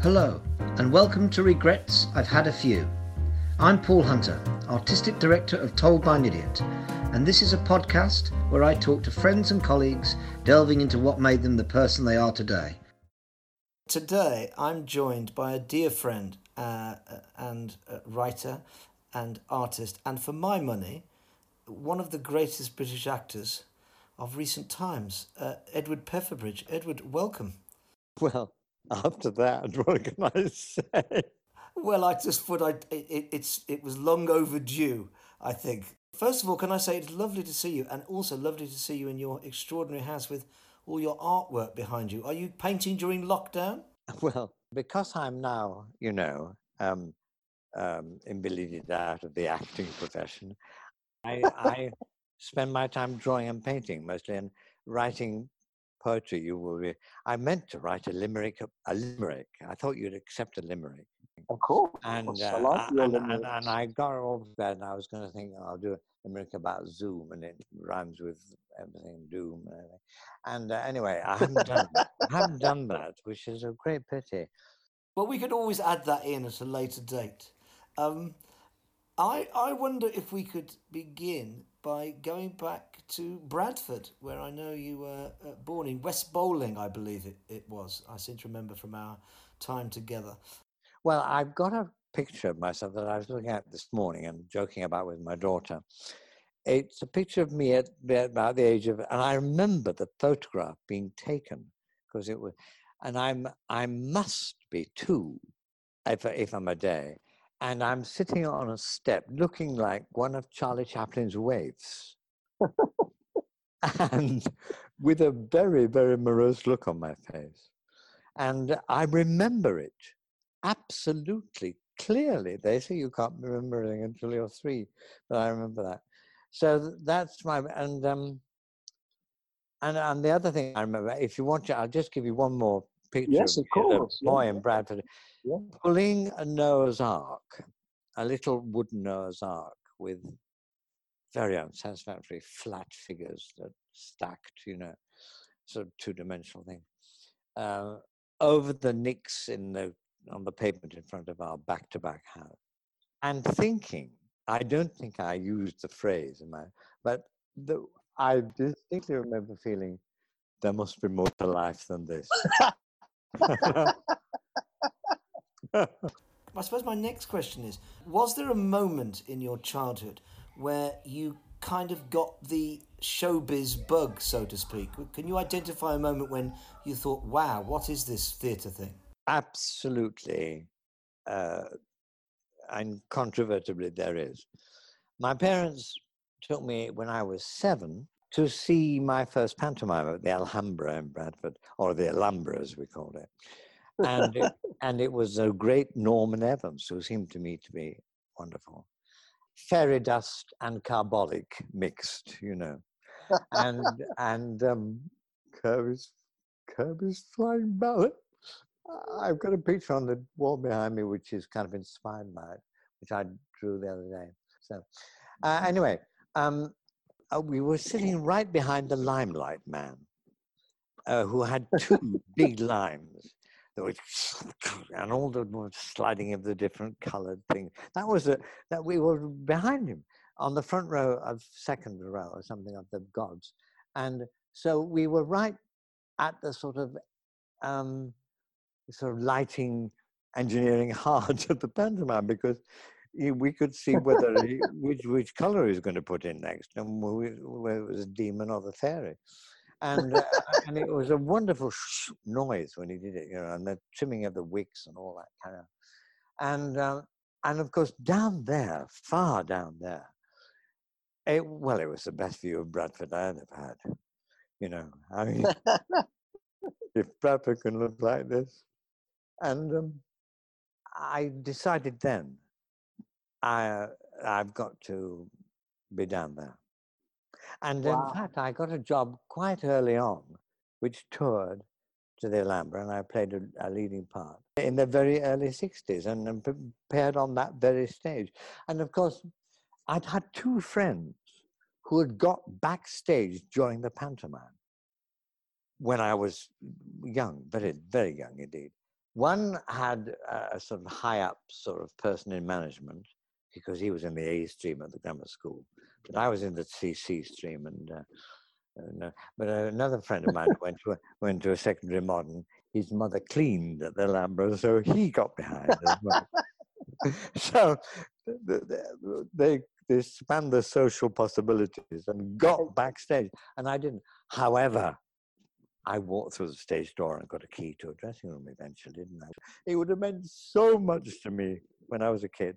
Hello, and welcome to Regrets I've Had a Few. I'm Paul Hunter, Artistic Director of Told by an Idiot, and this is a podcast where I talk to friends and colleagues delving into what made them the person they are today. Today, I'm joined by a dear friend uh, and uh, writer and artist, and for my money, one of the greatest British actors of recent times, uh, Edward Petherbridge. Edward, welcome. Well, after that, what can I say? Well, I just thought I it, it's it was long overdue. I think. First of all, can I say it's lovely to see you, and also lovely to see you in your extraordinary house with all your artwork behind you. Are you painting during lockdown? Well, because I'm now, you know, um, um, out of the acting profession, I, I spend my time drawing and painting mostly, and writing poetry. You will. Be, I meant to write a limerick. A limerick. I thought you'd accept a limerick. Of course. And, uh, I like and, and, and, I got all of that, and I was going to think oh, I'll do a limerick about Zoom, and it rhymes with everything doom and everything. And uh, anyway, I haven't done. I haven't done that, which is a great pity. Well, we could always add that in at a later date. Um, I I wonder if we could begin by going back to Bradford, where I know you were uh, born in West Bowling, I believe it, it was. I seem to remember from our time together. Well, I've got a picture of myself that I was looking at this morning and joking about with my daughter. It's a picture of me at about the age of, and I remember the photograph being taken because it was, and I'm I must be two, if if I'm a day, and I'm sitting on a step looking like one of Charlie Chaplin's waifs. and with a very, very morose look on my face. And I remember it absolutely clearly. They say you can't remember anything until you're three, but I remember that. So that's my, and, um, and, and the other thing I remember, if you want to, I'll just give you one more picture yes, of, course. boy yeah. in Bradford yeah. pulling a Noah's Ark, a little wooden Noah's Ark with very unsatisfactory flat figures that stacked, you know, sort of two-dimensional thing, uh, over the nicks in the on the pavement in front of our back-to-back house, and thinking, I don't think I used the phrase in my, but the, I distinctly remember feeling there must be more to life than this. I suppose my next question is Was there a moment in your childhood where you kind of got the showbiz bug, so to speak? Can you identify a moment when you thought, wow, what is this theatre thing? Absolutely. Uh, controvertibly, there is. My parents took me when I was seven to see my first pantomime at the Alhambra in Bradford, or the Alhambra as we called it and it, and it was a great Norman Evans who seemed to me to be wonderful. Fairy dust and carbolic mixed, you know, and and um, Kirby's Kirby's flying ballet. I've got a picture on the wall behind me, which is kind of inspired by it, which I drew the other day. So, uh, anyway, um, uh, we were sitting right behind the limelight man, uh, who had two big limes, and all the sliding of the different colored things. That was a, that we were behind him on the front row of second row or something of the gods. And so we were right at the sort of um, sort of lighting engineering heart of the pantomime because we could see whether he, which which color he's going to put in next and whether it was a demon or the fairy. And uh, and it was a wonderful noise when he did it, you know, and the trimming of the wicks and all that kind of, and um, and of course down there, far down there, it, well, it was the best view of Bradford I ever had. You know, I mean, if Bradford can look like this, and um, I decided then, I I've got to be down there. And wow. in fact, I got a job quite early on, which toured to the Alhambra, and I played a, a leading part in the very early 60s and, and prepared on that very stage. And of course, I'd had two friends who had got backstage during the pantomime when I was young, very, very young indeed. One had a sort of high up sort of person in management because he was in the A stream at the grammar school, but I was in the CC stream. And, uh, and uh, but another friend of mine went to a, went to a secondary modern. His mother cleaned at the Alhambra, so he got behind as well. so they they spanned the social possibilities and got backstage, and I didn't. However, I walked through the stage door and got a key to a dressing room eventually, didn't I? It would have meant so much to me when I was a kid.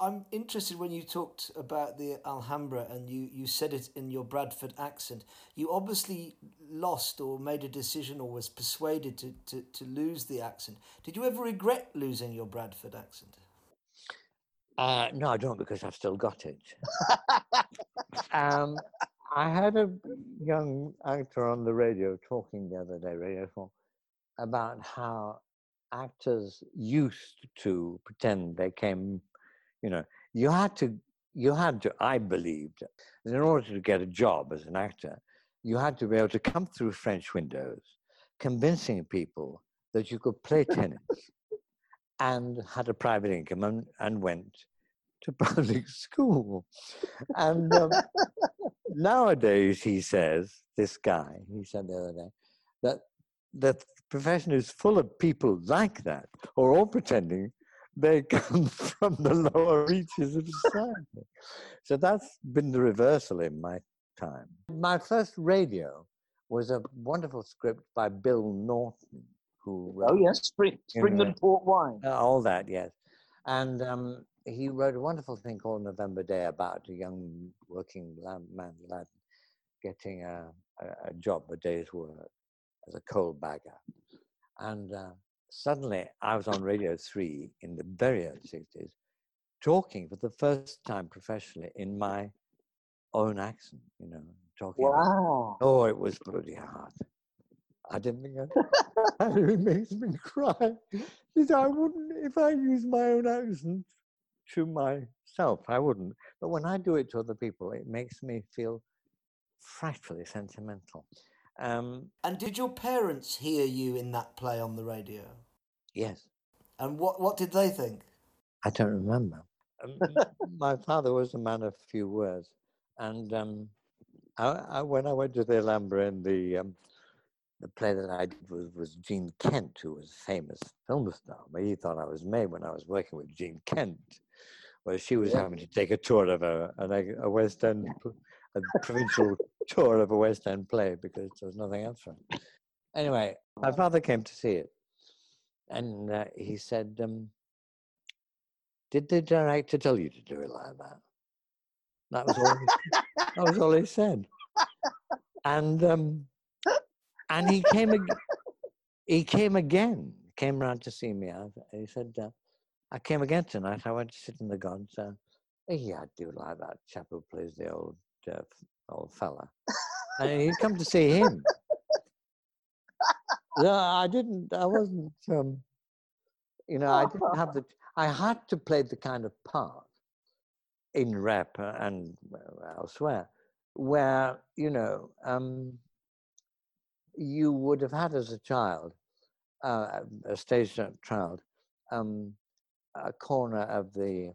I'm interested when you talked about the Alhambra and you, you said it in your Bradford accent. You obviously lost or made a decision or was persuaded to, to, to lose the accent. Did you ever regret losing your Bradford accent? Uh, no, I don't because I've still got it. um, I had a young actor on the radio talking the other day, Radio 4, about how actors used to pretend they came, you know, you had to, you had to, I believed, in order to get a job as an actor, you had to be able to come through French windows, convincing people that you could play tennis and had a private income and, and went to public school. And um, nowadays, he says, this guy, he said the other day, that the profession is full of people like that, or all pretending they come from the lower reaches of society. So that's been the reversal in my time. My first radio was a wonderful script by Bill Naughton, who wrote. Oh, yes, Spring, Spring and Port Wine. Uh, all that, yes. And um, he wrote a wonderful thing called November Day about a young working man lad getting a, a, a job, a day's work, as a coal bagger. And uh, suddenly I was on Radio 3 in the very early 60s, talking for the first time professionally in my own accent, you know, talking. Wow. About, oh, it was bloody hard. I didn't think I, it makes me cry. I wouldn't, if I use my own accent to myself, I wouldn't. But when I do it to other people, it makes me feel frightfully sentimental. Um, and did your parents hear you in that play on the radio? Yes. And what, what did they think? I don't remember. Um, my father was a man of few words. And um, I, I, when I went to the Alhambra in the um, the play that I did was, was Jean Kent, who was a famous film star. But he thought I was made when I was working with Jean Kent, where she was having to take a tour of a, a, a West End, a provincial tour of a West End play because there was nothing else for him. Anyway, my father came to see it, and uh, he said, um, "Did the director tell you to do it like that?" That was all. He, that was all he said. And um, and he came again. he came again. Came round to see me. He said, uh, "I came again tonight. I went to sit in the gods." Uh, yeah, I do like that chap who plays the old uh, old fella. and he'd come to see him. no, I didn't. I wasn't. Um, you know, I didn't have the. I had to play the kind of part in rep and elsewhere where you know um, you would have had as a child, uh, a stage child, um, a corner of the,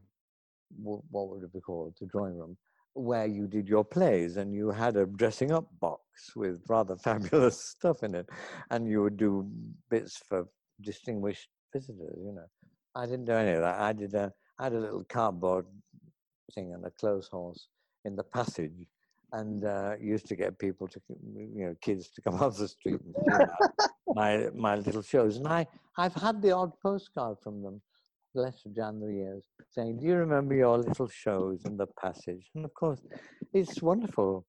what would it be called, the drawing room, where you did your plays and you had a dressing up box with rather fabulous stuff in it and you would do bits for distinguished visitors, you know. I didn't do any of that. I did a, I had a little cardboard thing and a clothes horse in the passage and uh, used to get people to, you know, kids to come off the street and my, my little shows. And I, I've had the odd postcard from them, less of January years, saying, "Do you remember your little shows in the passage?" And of course, it's wonderful.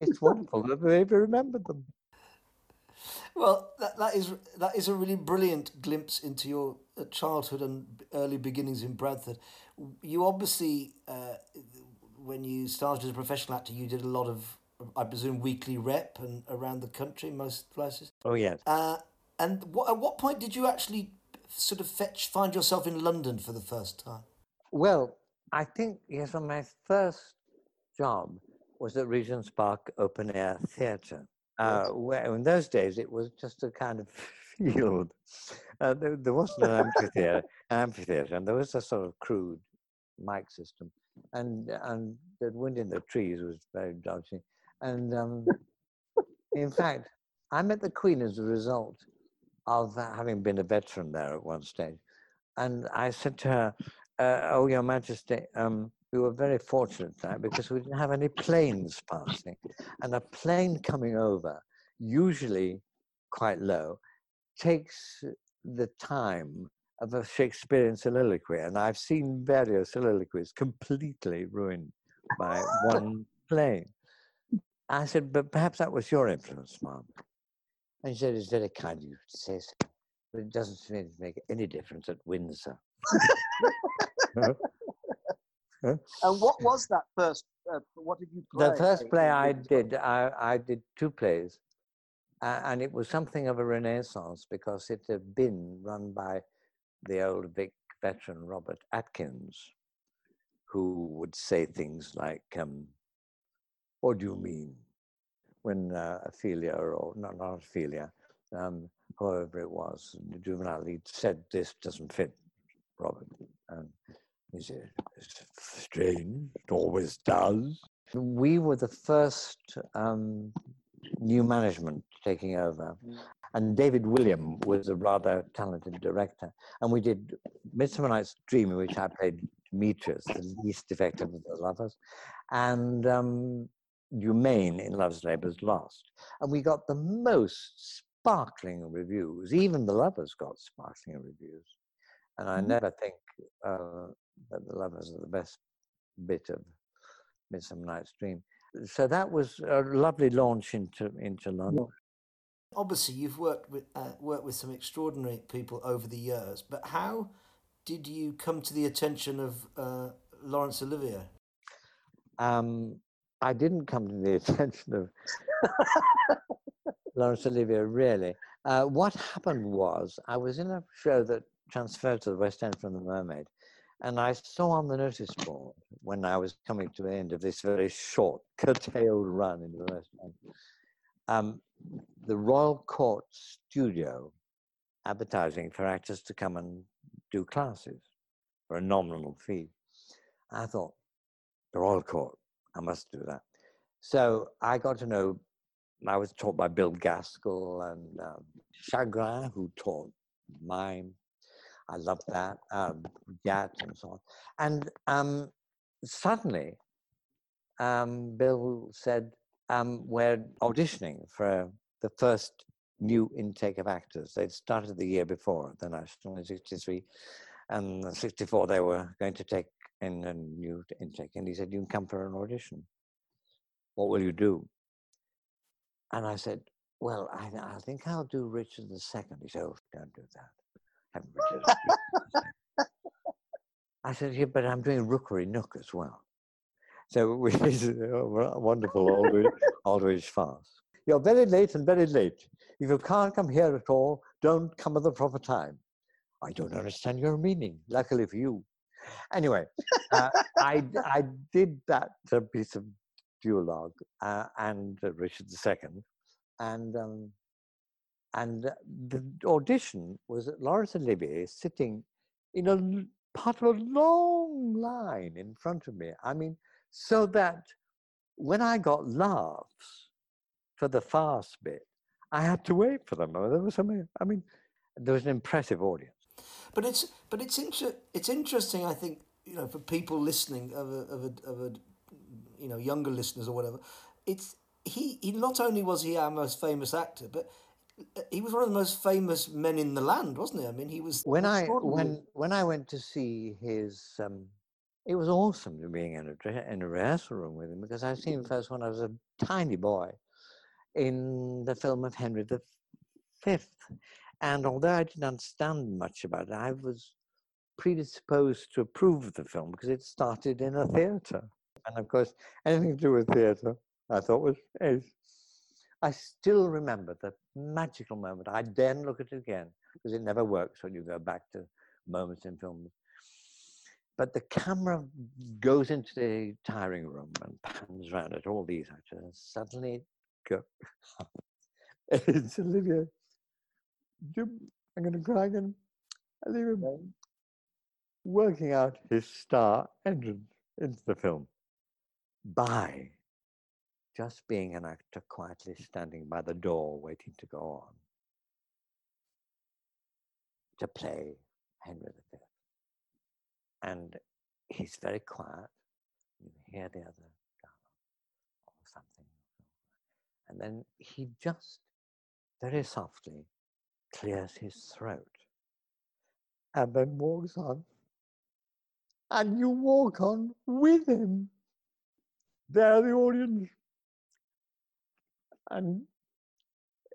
It's wonderful that they've remembered them. Well, that, that is that is a really brilliant glimpse into your uh, childhood and early beginnings in Bradford. You obviously uh, when you started as a professional actor, you did a lot of, I presume, weekly rep and around the country, most places. Oh yes. Uh, and what, at what point did you actually sort of fetch find yourself in London for the first time? Well, I think yes. On my first job was at Regent's Park Open Air Theatre. Uh, where in those days it was just a kind of field. Uh, there, there, wasn't an amphitheater, amphitheater, and there was a sort of crude mic system, and and the wind in the trees was very dodgy. And um, in fact, I met the Queen as a result of having been a veteran there at one stage, and I said to her, uh, "Oh, Your Majesty." Um, we were very fortunate that because we didn't have any planes passing. And a plane coming over, usually quite low, takes the time of a Shakespearean soliloquy. And I've seen various soliloquies completely ruined by one plane. I said, but perhaps that was your influence, Mom. And she said, it's very kind of you to say so, but it doesn't seem to make any difference at Windsor. and what was that first? Uh, what did you play? The first play I did, I, I did two plays, uh, and it was something of a renaissance because it had been run by the old Vic veteran Robert Atkins, who would say things like, um, "What do you mean?" When uh, Ophelia, or not, not Ophelia, um, whoever it was, the juvenile lead said, "This doesn't fit, Robert," and he said, it's strange, it always does. We were the first um, new management taking over. Mm. And David William was a rather talented director. And we did Midsummer Night's Dream, in which I played Demetrius, the least effective of the lovers, and um, Dumaine in Love's Labour's Lost. And we got the most sparkling reviews. Even the lovers got sparkling reviews. And I mm-hmm. never think uh, that the lovers are the best bit of Midsummer Night's Dream. So that was a lovely launch into into London. Obviously, you've worked with uh, worked with some extraordinary people over the years, but how did you come to the attention of uh, Laurence Olivier? Um, I didn't come to the attention of Laurence Olivier, really. Uh, what happened was I was in a show that transferred to the West End from The Mermaid, and I saw on the notice board when I was coming to the end of this very short, curtailed run in the West End, um, the Royal Court Studio advertising for actors to come and do classes for a nominal fee. I thought, the Royal Court, I must do that. So I got to know, I was taught by Bill Gaskill and um, Chagrin, who taught mime I love that. Um, and so on. And um, suddenly, um, Bill said, um, We're auditioning for the first new intake of actors. They'd started the year before, the National in 63. And 64, they were going to take in a new intake. And he said, You can come for an audition. What will you do? And I said, Well, I, I think I'll do Richard the II. He said, Oh, don't do that. I said, yeah, but I'm doing Rookery Nook as well. So which is a wonderful Aldwych, Aldwych farce. You're very late and very late. If you can't come here at all, don't come at the proper time. I don't understand your meaning. Luckily for you. Anyway, uh, I, I did that uh, piece of duologue uh, and uh, Richard II. And um, and the audition was Laurence Olivier sitting in a part of a long line in front of me. I mean, so that when I got laughs for the farce bit, I had to wait for them. There was something, I mean, there was an impressive audience. But it's but it's inter- it's interesting. I think you know for people listening of a, of a, of a you know younger listeners or whatever. It's he, he not only was he our most famous actor, but he was one of the most famous men in the land, wasn't he? I mean, he was. When I when when I went to see his, um, it was awesome to being in a in a rehearsal room with him because I've seen him mm. first when I was a tiny boy, in the film of Henry the Fifth, and although I didn't understand much about it, I was predisposed to approve of the film because it started in a theatre, and of course, anything to do with theatre, I thought was Is. I still remember the magical moment. I then look at it again because it never works when you go back to moments in films. But the camera goes into the tiring room and pans around at all these actors, and suddenly go, it's Olivier Jim, I'm going to again. I leave him working out his star entrance into the film by just being an actor quietly standing by the door waiting to go on to play Henry V. And he's very quiet. You hear the other or something. And then he just very softly clears his throat and then walks on. And you walk on with him. There, the audience. And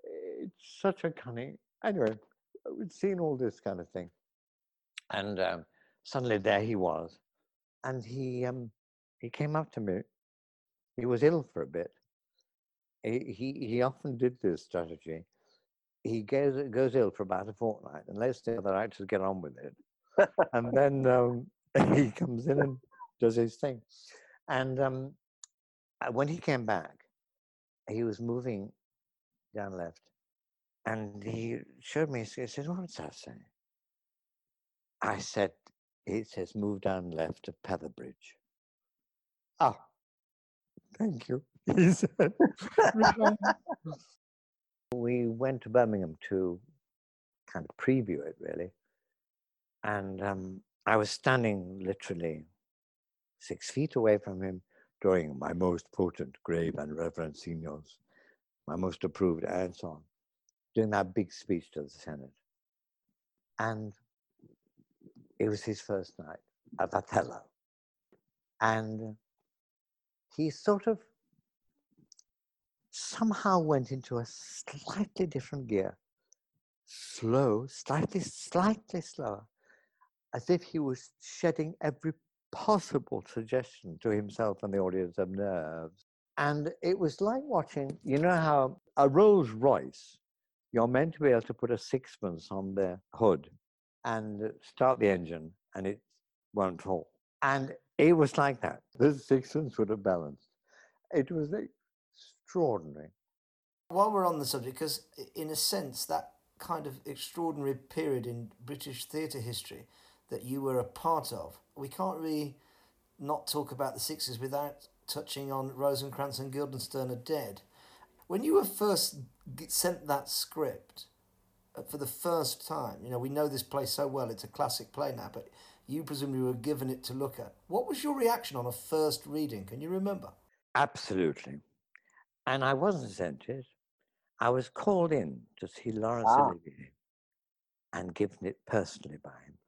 it's such a cunning. Anyway, we'd seen all this kind of thing. And um, suddenly there he was. And he, um, he came up to me. He was ill for a bit. He, he, he often did this strategy. He goes, goes ill for about a fortnight and lets the other actors get on with it. and then um, he comes in and does his thing. And um, uh, when he came back, he was moving down left and he showed me, he said, What's that say? I said, It says, Move down left to Petherbridge. Ah, thank you, he said. We went to Birmingham to kind of preview it, really. And um, I was standing literally six feet away from him during my most potent, grave, and reverend signors, my most approved, and so on doing that big speech to the Senate. And it was his first night at Othello. And he sort of somehow went into a slightly different gear, slow, slightly, slightly slower, as if he was shedding every possible suggestion to himself and the audience of nerves. And it was like watching, you know how a Rolls Royce you're meant to be able to put a sixpence on the hood and start the engine and it won't fall. And it was like that. The sixpence would have balanced. It was extraordinary. While we're on the subject, because in a sense, that kind of extraordinary period in British theatre history that you were a part of, we can't really not talk about the Sixes without touching on Rosencrantz and Guildenstern are dead. When you were first sent that script uh, for the first time, you know, we know this play so well, it's a classic play now, but you presumably were given it to look at. What was your reaction on a first reading? Can you remember? Absolutely. And I wasn't sent it. I was called in to see Laurence ah. Olivier and given it personally by him.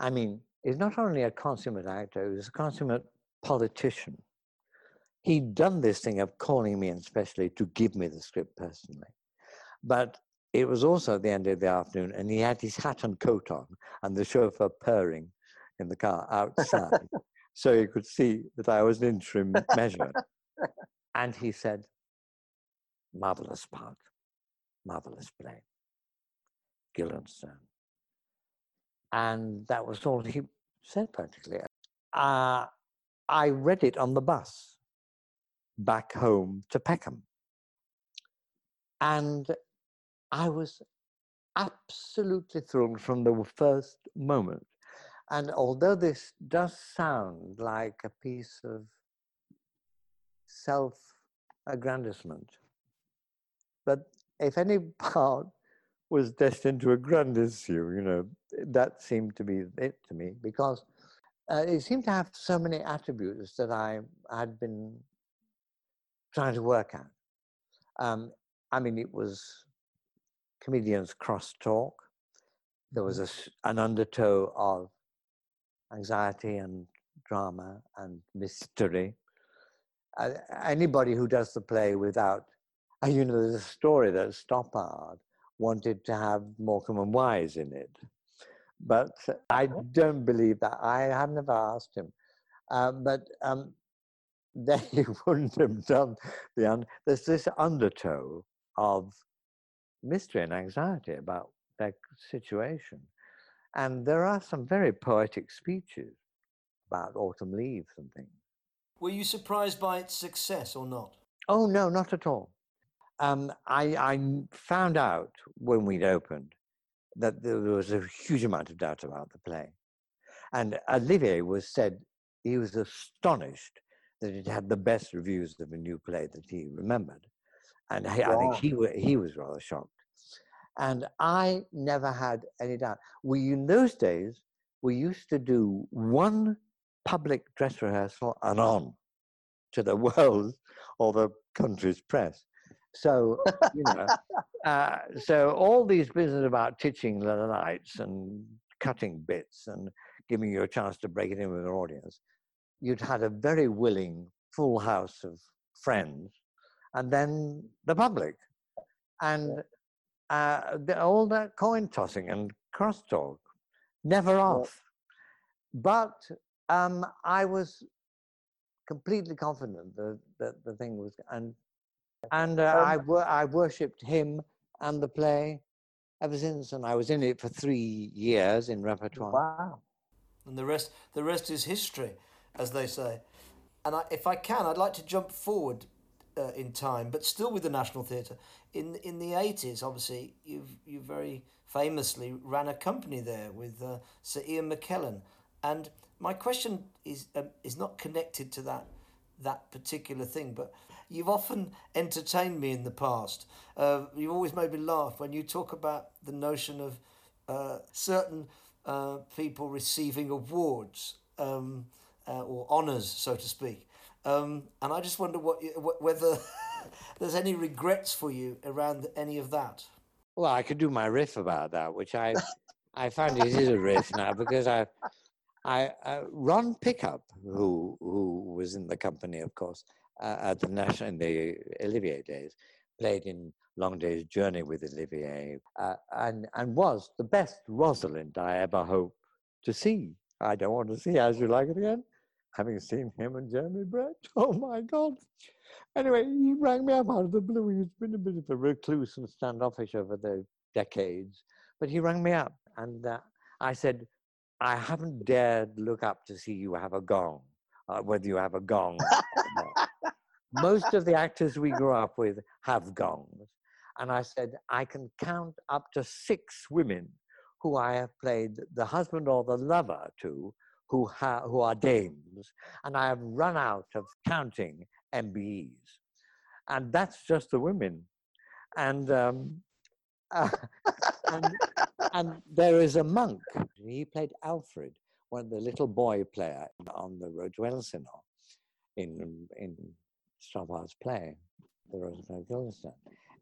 I mean, he's not only a consummate actor, he's a consummate politician he'd done this thing of calling me in specially to give me the script personally. But it was also the end of the afternoon, and he had his hat and coat on, and the chauffeur purring in the car outside, so he could see that I was an interim measure. And he said, "Marvelous part, marvelous play, Guildenstern." And that was all he said practically. Uh, I read it on the bus back home to Peckham. And I was absolutely thrilled from the first moment. And although this does sound like a piece of self aggrandizement, but if any part was destined to a grand issue, you know, that seemed to be it to me because uh, it seemed to have so many attributes that I had been trying to work at. Um, I mean, it was comedians crosstalk. There was mm-hmm. a, an undertow of anxiety and drama and mystery. Uh, anybody who does the play without, you know, there's a story that Stoppard wanted to have Morecambe and Wise in it. But I oh. don't believe that. I have never asked him. Uh, but um, they wouldn't have done the un- there's this undertow of mystery and anxiety about their situation and there are some very poetic speeches about autumn leaves and things were you surprised by its success or not oh no not at all um, I, I found out when we'd opened that there was a huge amount of doubt about the play. And Olivier was said he was astonished that it had the best reviews of a new play that he remembered. And he, I think he, he was rather shocked. And I never had any doubt. We, in those days, we used to do one public dress rehearsal and on to the world or the country's press. So, you know, uh, so all these business about teaching the lights and cutting bits and giving you a chance to break it in with an audience, you'd had a very willing full house of friends and then the public. And uh, the, all that coin tossing and crosstalk, never off. But um, I was completely confident that, that the thing was, and and uh, um, I wor- I worshipped him and the play ever since, and I was in it for three years in repertoire. Wow! And the rest, the rest is history, as they say. And I, if I can, I'd like to jump forward uh, in time, but still with the National Theatre. In in the eighties, obviously, you you very famously ran a company there with uh, Sir Ian McKellen, and my question is uh, is not connected to that that particular thing, but you've often entertained me in the past. Uh, you've always made me laugh when you talk about the notion of uh, certain uh, people receiving awards um, uh, or honours, so to speak. Um, and I just wonder what whether there's any regrets for you around any of that. Well, I could do my riff about that, which I I find it is a riff now because I I uh, Ron Pickup, who who was in the company, of course, uh, at the national in the Olivier days, played in Long Day's Journey with Olivier, uh, and and was the best Rosalind I ever hope to see. I don't want to see As You Like It Again, having seen him and Jeremy Brett. Oh my God! Anyway, he rang me up out of the blue. He's been a bit of a recluse and standoffish over the decades, but he rang me up, and uh, I said, I haven't dared look up to see you have a gong, uh, whether you have a gong. Most of the actors we grew up with have gongs. And I said, I can count up to six women who I have played the husband or the lover to who, ha- who are dames. And I have run out of counting MBEs. And that's just the women. And um, uh, and, and there is a monk. He played Alfred, one of the little boy player on the road to Elsinore in in Stoppard's play, The Rosencrantz Guildenstern,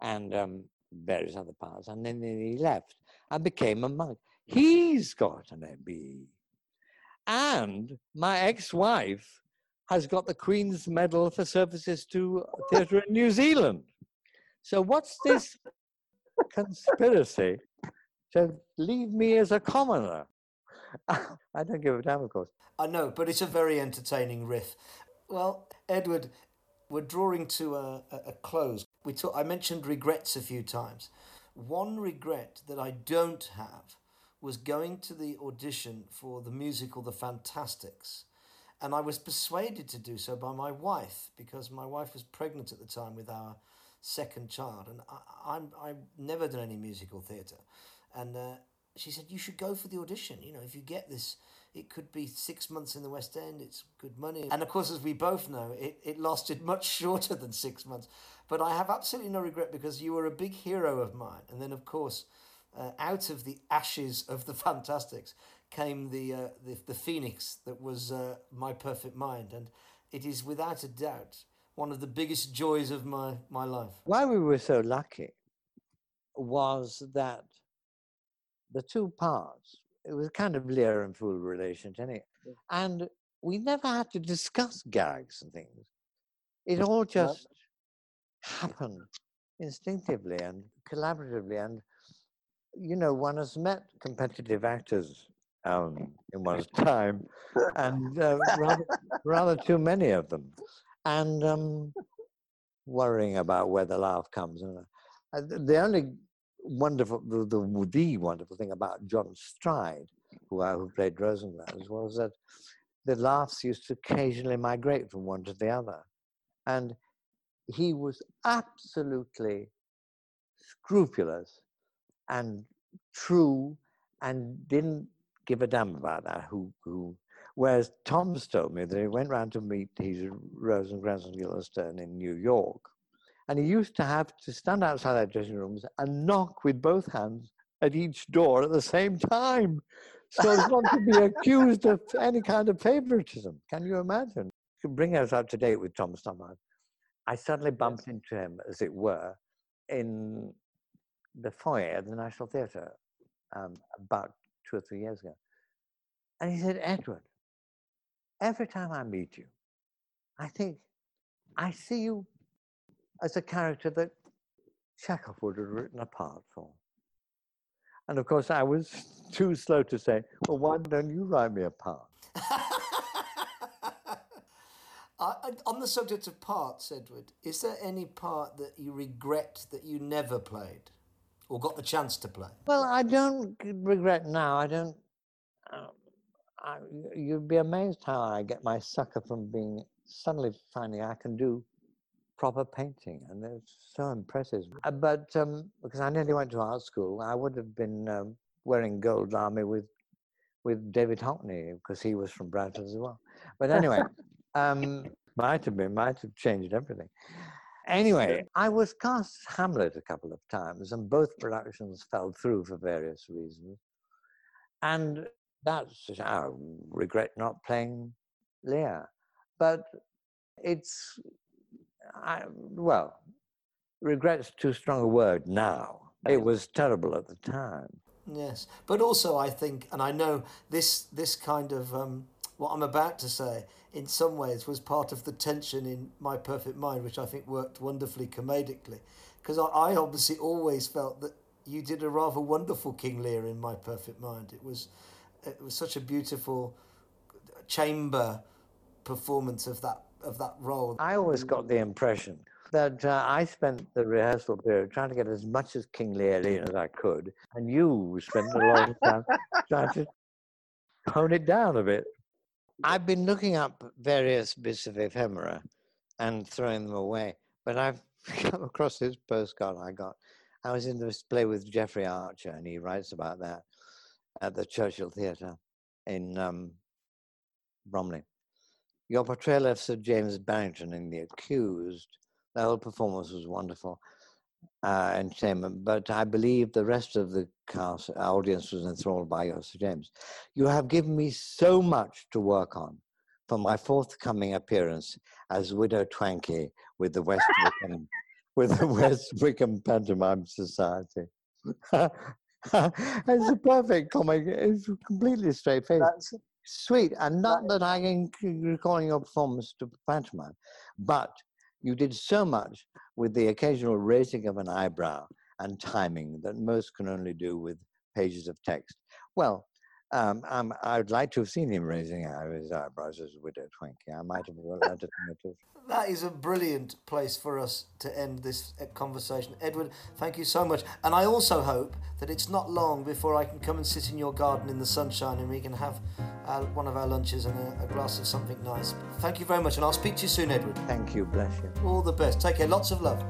and um, various other parts. And then he left and became a monk. He's got an MBE. And my ex-wife has got the Queen's Medal for services to theatre in New Zealand. So what's this conspiracy to leave me as a commoner. I don't give a damn, of course. I know, but it's a very entertaining riff. Well, Edward, we're drawing to a, a close. We talk, I mentioned regrets a few times. One regret that I don't have was going to the audition for the musical The Fantasticks. And I was persuaded to do so by my wife because my wife was pregnant at the time with our second child, and I, I'm I've never done any musical theatre, and uh, she said you should go for the audition. You know, if you get this, it could be six months in the West End. It's good money, and of course, as we both know, it it lasted much shorter than six months. But I have absolutely no regret because you were a big hero of mine, and then of course. Uh, out of the ashes of the Fantasticks came the, uh, the the phoenix that was uh, my perfect mind, and it is without a doubt one of the biggest joys of my, my life. Why we were so lucky was that the two parts, it was kind of Lear and Fool relation, anyway. And we never had to discuss gags and things. It all just happened instinctively and collaboratively. And, you know, one has met competitive actors um, in one's time, and uh, rather, rather too many of them and um, worrying about where the laugh comes. And uh, the only wonderful, the, the, the, wonderful thing about John Stride, who, uh, who played Rosencrantz, was that the laughs used to occasionally migrate from one to the other. And he was absolutely scrupulous and true and didn't give a damn about that. Who, who, whereas Tom's told me that he went round to meet his Rose and Guildenstern in New York, and he used to have to stand outside their dressing rooms and knock with both hands at each door at the same time. So as not to be accused of any kind of favoritism. Can you imagine? To bring us up to date with Tom Stoppard, I suddenly bumped into him, as it were, in the foyer of the National Theatre um, about two or three years ago. And he said, Edward, every time I meet you, I think I see you as a character that Chekhov would have written a part for. And of course, I was too slow to say, well, why don't you write me a part? on the subject of parts, Edward, is there any part that you regret that you never played or got the chance to play? Well, I don't regret now. I don't. Um, I, you'd be amazed how I get my sucker from being suddenly finding I can do proper painting, and it's so impressive. Uh, but um, because I nearly went to art school, I would have been um, wearing gold army with with David Hockney because he was from Bradford as well. But anyway, um, might have been, might have changed everything. Anyway, I was cast as Hamlet a couple of times, and both productions fell through for various reasons. And that's, I regret not playing Lear. But it's, I, well, regret's too strong a word now. It was terrible at the time. Yes, but also I think, and I know this this kind of um, what I'm about to say, in some ways, was part of the tension in My Perfect Mind, which I think worked wonderfully comedically. Because I, I obviously always felt that you did a rather wonderful King Lear in My Perfect Mind. It was, it was such a beautiful chamber performance of that of that role. I always got the impression that uh, I spent the rehearsal period trying to get as much as King Lear in as I could, and you spent a lot of time trying to tone it down a bit. I've been looking up various bits of ephemera and throwing them away, but I've come across this postcard I got. I was in this play with Jeffrey Archer, and he writes about that at the Churchill Theatre in um, Bromley. Your portrayal of Sir James Barrington in The Accused, the whole performance was wonderful uh, entertainment, but I believe the rest of the cast audience was enthralled by your Sir James. You have given me so much to work on for my forthcoming appearance as Widow Twankey with the West Wickham, with the West Wickham Pantomime Society. it's a perfect comic. It's completely straight faced. Sweet, and not that I can recalling your performance to pantomime, but you did so much with the occasional raising of an eyebrow and timing that most can only do with pages of text. Well, um, um, I'd like to have seen him raising his eyebrows as Widow Twankey. I might have allowed it. to. That is a brilliant place for us to end this uh, conversation. Edward, thank you so much. And I also hope that it's not long before I can come and sit in your garden in the sunshine and we can have uh, one of our lunches and a, a glass of something nice. Thank you very much, and I'll speak to you soon, Edward. Thank you. Bless you. All the best. Take care. Lots of love.